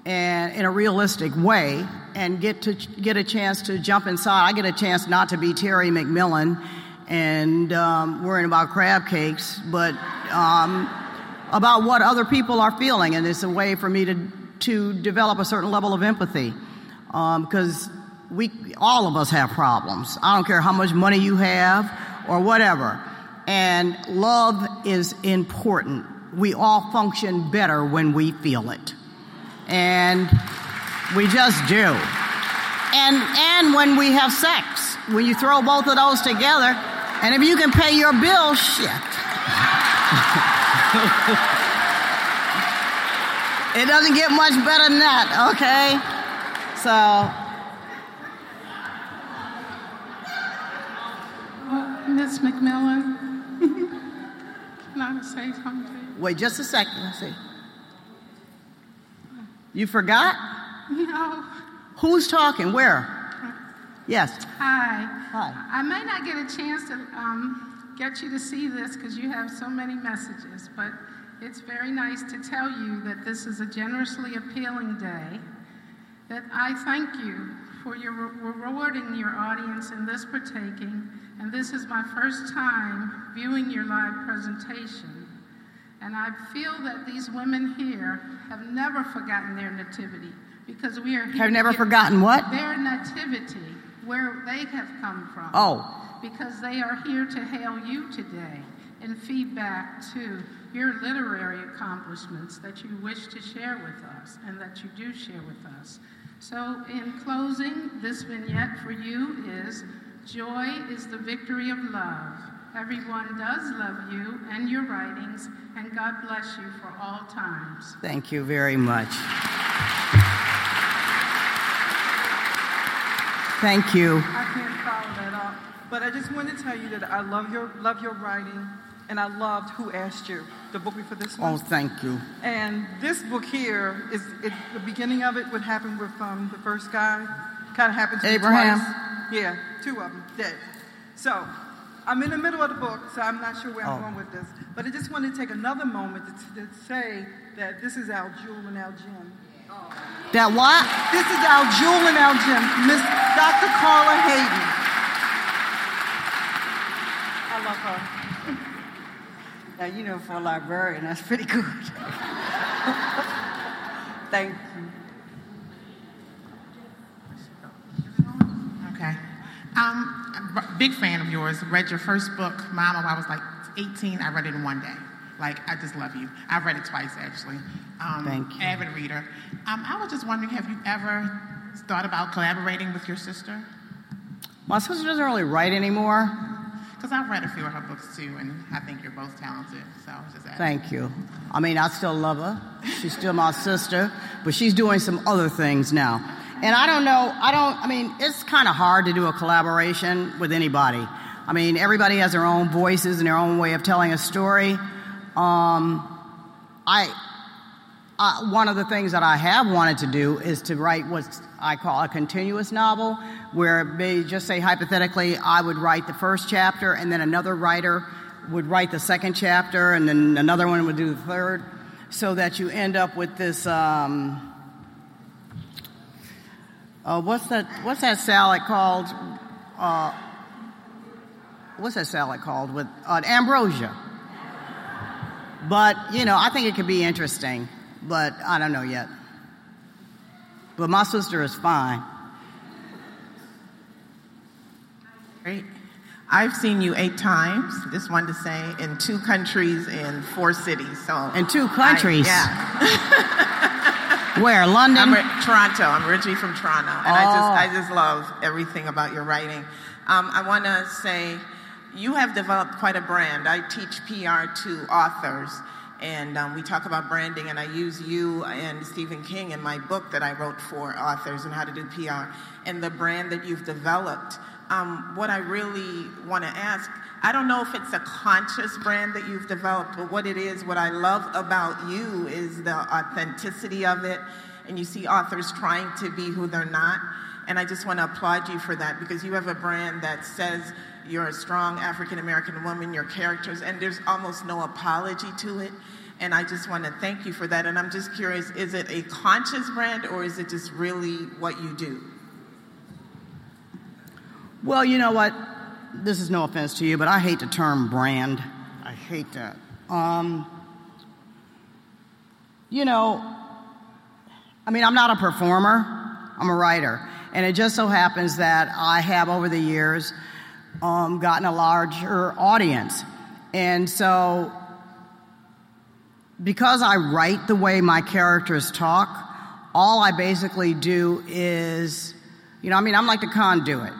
and in a realistic way and get to get a chance to jump inside. I get a chance not to be Terry McMillan and um, worrying about crab cakes, but um, about what other people are feeling, and it's a way for me to to develop a certain level of empathy because um, we all of us have problems. I don't care how much money you have or whatever, and love is important. We all function better when we feel it and we just do. And and when we have sex, when you throw both of those together, and if you can pay your bill, shit. it doesn't get much better than that, okay? So Miss McMillan, can I say something? Wait just a second. Let's see. You forgot? No. Who's talking? Where? Yes. Hi. Hi. I may not get a chance to um, get you to see this because you have so many messages, but it's very nice to tell you that this is a generously appealing day. That I thank you for your re- rewarding your audience in this partaking, and this is my first time viewing your live presentation. And I feel that these women here have never forgotten their nativity because we are here Have never forgotten what? Their nativity, where they have come from. Oh. Because they are here to hail you today in feedback to your literary accomplishments that you wish to share with us and that you do share with us. So, in closing, this vignette for you is Joy is the victory of love. Everyone does love you and your writings, and God bless you for all times. Thank you very much. Thank you. I can't follow that up, but I just want to tell you that I love your love your writing, and I loved Who Asked You, the book before this one. Oh, thank you. And this book here is it, the beginning of it. What happened with um, the first guy kind of happened to me Abraham? twice. Yeah, two of them dead. So I'm in the middle of the book, so I'm not sure where I'm Oh. going with this. But I just want to take another moment to, to say that this is our jewel and our gem. That what? This is our jewel and our gem, Miss Dr. Carla Hayden. I love her. Now, you know, for a librarian, that's pretty good. Thank you. Okay. Um, b- big fan of yours. Read your first book, Mama, when I was like 18. I read it in one day. Like, I just love you. I've read it twice, actually. Um, Thank you. Avid reader. Um, I was just wondering, have you ever thought about collaborating with your sister? My sister doesn't really write anymore. Because I've read a few of her books too, and I think you're both talented. So I was just asking. Thank you. I mean, I still love her. She's still my sister, but she's doing some other things now. And I don't know, I don't, I mean, it's kind of hard to do a collaboration with anybody. I mean, everybody has their own voices and their own way of telling a story. Um, I, uh, one of the things that I have wanted to do is to write what I call a continuous novel, where may just say hypothetically, I would write the first chapter, and then another writer would write the second chapter, and then another one would do the third, so that you end up with this um, uh, what's that? What's that salad called? Uh, what's that salad called with uh, ambrosia? But you know, I think it could be interesting, but I don't know yet. But my sister is fine. Great. I've seen you eight times. Just wanted to say in two countries in four cities. So in two countries. I, yeah. *laughs* Where? London. I'm re- Toronto. I'm originally from Toronto, and oh. I just I just love everything about your writing. Um, I want to say you have developed quite a brand. I teach PR to authors. And um, we talk about branding, and I use you and Stephen King in my book that I wrote for authors and how to do PR. And the brand that you've developed um, what I really want to ask, I don't know if it's a conscious brand that you've developed, but what it is, what I love about you is the authenticity of it. And you see authors trying to be who they're not. And I just want to applaud you for that because you have a brand that says you're a strong African American woman, your characters, and there's almost no apology to it. And I just want to thank you for that. And I'm just curious is it a conscious brand or is it just really what you do? Well, you know what? This is no offense to you, but I hate the term brand. I hate that. Um, you know, I mean, I'm not a performer, I'm a writer. And it just so happens that I have, over the years, um, gotten a larger audience. And so, because I write the way my characters talk, all I basically do is, you know, I mean, I'm like the conduit.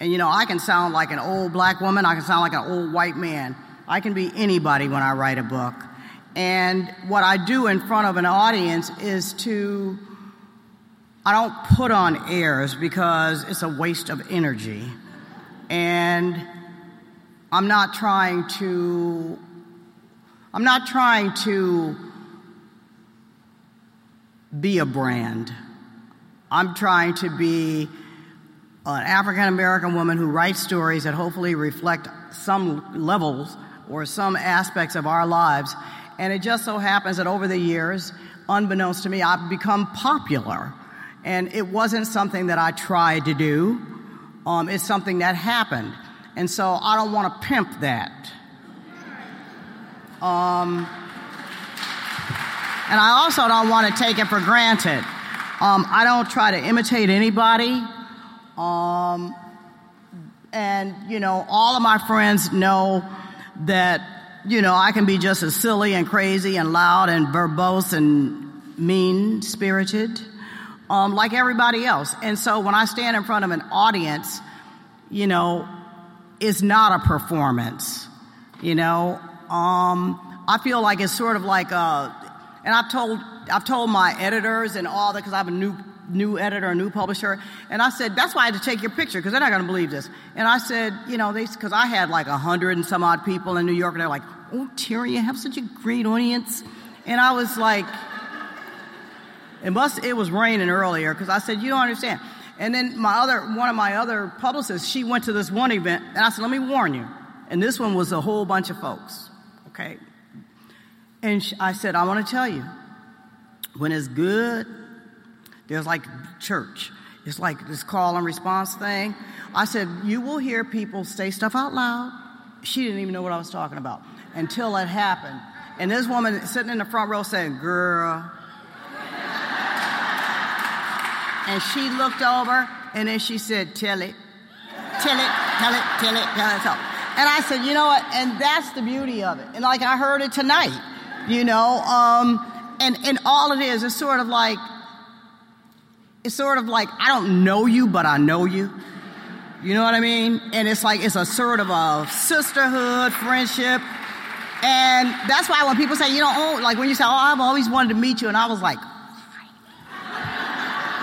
And you know, I can sound like an old black woman, I can sound like an old white man. I can be anybody when I write a book. And what I do in front of an audience is to, I don't put on airs because it's a waste of energy. And I'm not trying to, I'm not trying to be a brand. I'm trying to be an African American woman who writes stories that hopefully reflect some levels or some aspects of our lives. And it just so happens that over the years, unbeknownst to me, I've become popular. And it wasn't something that I tried to do, um, it's something that happened. And so I don't want to pimp that. Um, and I also don't want to take it for granted. Um, I don't try to imitate anybody. Um, and, you know, all of my friends know that, you know, I can be just as silly and crazy and loud and verbose and mean spirited, um, like everybody else. And so when I stand in front of an audience, you know, it's not a performance, you know. Um, I feel like it's sort of like a, and I've told, I've told my editors and all that because I have a new new editor, a new publisher. And I said, that's why I had to take your picture because they're not going to believe this. And I said, you know, they, because I had like a hundred and some odd people in New York and they're like, oh, Terry, you have such a great audience. And I was like, it must, it was raining earlier because I said, you don't understand. And then my other, one of my other publicists, she went to this one event and I said, let me warn you. And this one was a whole bunch of folks. Okay. And she, I said, I want to tell you, when it's good, there's like church. It's like this call and response thing. I said, You will hear people say stuff out loud. She didn't even know what I was talking about until it happened. And this woman sitting in the front row saying, Girl. And she looked over and then she said, Tell it. Tell it, tell it, tell it, tell it. It. And I said, You know what? And that's the beauty of it. And like I heard it tonight, you know. Um, and, and all it is is sort of like, it's sort of like I don't know you, but I know you. You know what I mean? And it's like it's a sort of a sisterhood, friendship. And that's why when people say, you know, oh, like when you say, oh, I've always wanted to meet you, and I was like,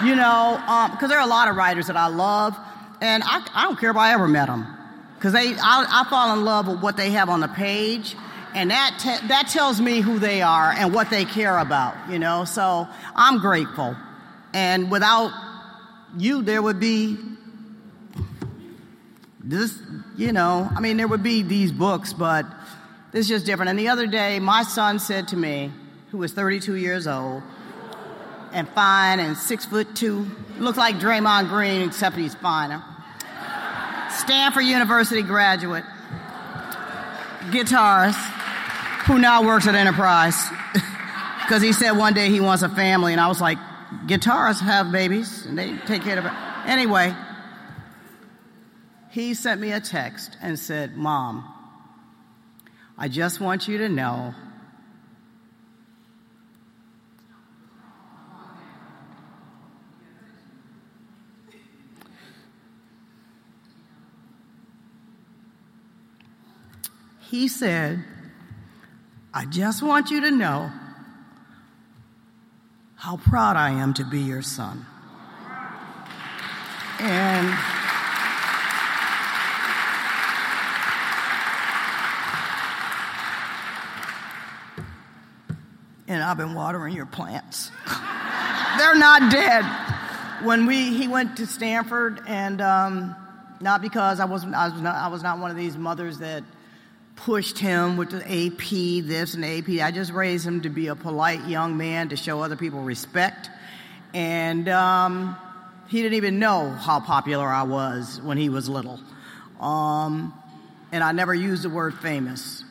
you know, because um, there are a lot of writers that I love, and I, I don't care if I ever met them, because they, I, I, fall in love with what they have on the page, and that te- that tells me who they are and what they care about, you know. So I'm grateful. And without you, there would be this, you know, I mean, there would be these books, but this is just different. And the other day, my son said to me, who was 32 years old, and fine and six foot two. Looks like Draymond Green, except he's finer. Stanford University graduate. Guitarist, who now works at Enterprise. *laughs* Because he said one day he wants a family, and I was like, guitarists have babies, and they take care of it. Anyway, he sent me a text and said, Mom, I just want you to know he said, I just want you to know how proud I am to be your son. And and I've been watering your plants. *laughs* They're not dead. When we he went to Stanford, and um, not because I wasn't I was not I was not one of these mothers that pushed him with the AP this and AP. I just raised him to be a polite young man to show other people respect, and um, he didn't even know how popular I was when he was little. Um, and I never used the word famous.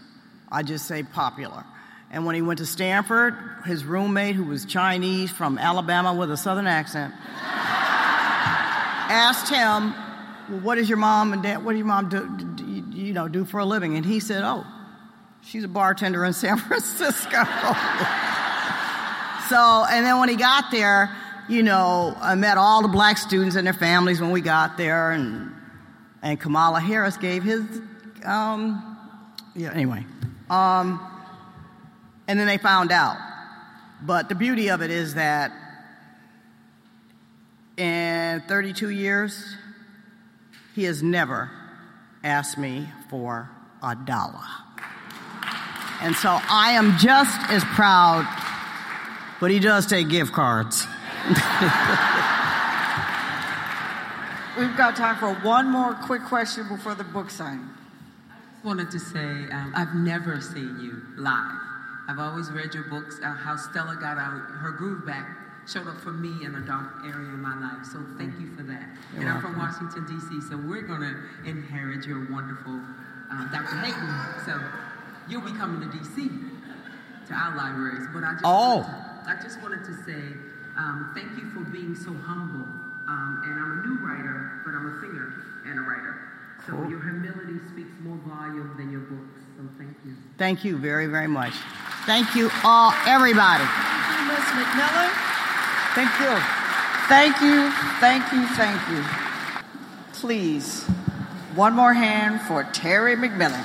I just say popular. And when he went to Stanford, his roommate, who was Chinese from Alabama with a southern accent, *laughs* asked him, well, "What does your mom and dad? What do your mom do, know do for a living?" And he said, "Oh, she's a bartender in San *laughs* Francisco." so, and then when he got there, you know, I met all the black students and their families when we got there, and and Kamala Harris gave his, um, yeah. Anyway. Um, and then they found out. But the beauty of it is that in 32 years, he has never asked me for a dollar. And so I am just as proud, but he does take gift cards. *laughs* We've got time for one more quick question before the book signing. I just wanted to say um, I've never seen you live. I've always read your books, uh, how Stella got out, her groove back showed up for me in a dark area in my life. So thank you for that. You're and I'm from. Washington, D.C., so we're going to inherit your wonderful um, Dr. Hayden. So you'll be coming to D.C. to our libraries. But I just, Oh. wanted to, I just wanted to say um, thank you for being so humble. Um, and I'm a new writer, but I'm a singer and a writer. So Cool. your humility speaks more volume than your books. So thank you. Thank you very, very much. Thank you all, everybody. Thank you, Ms. McMillan. Thank you. Thank you, thank you, thank you. Please, one more hand for Terry McMillan.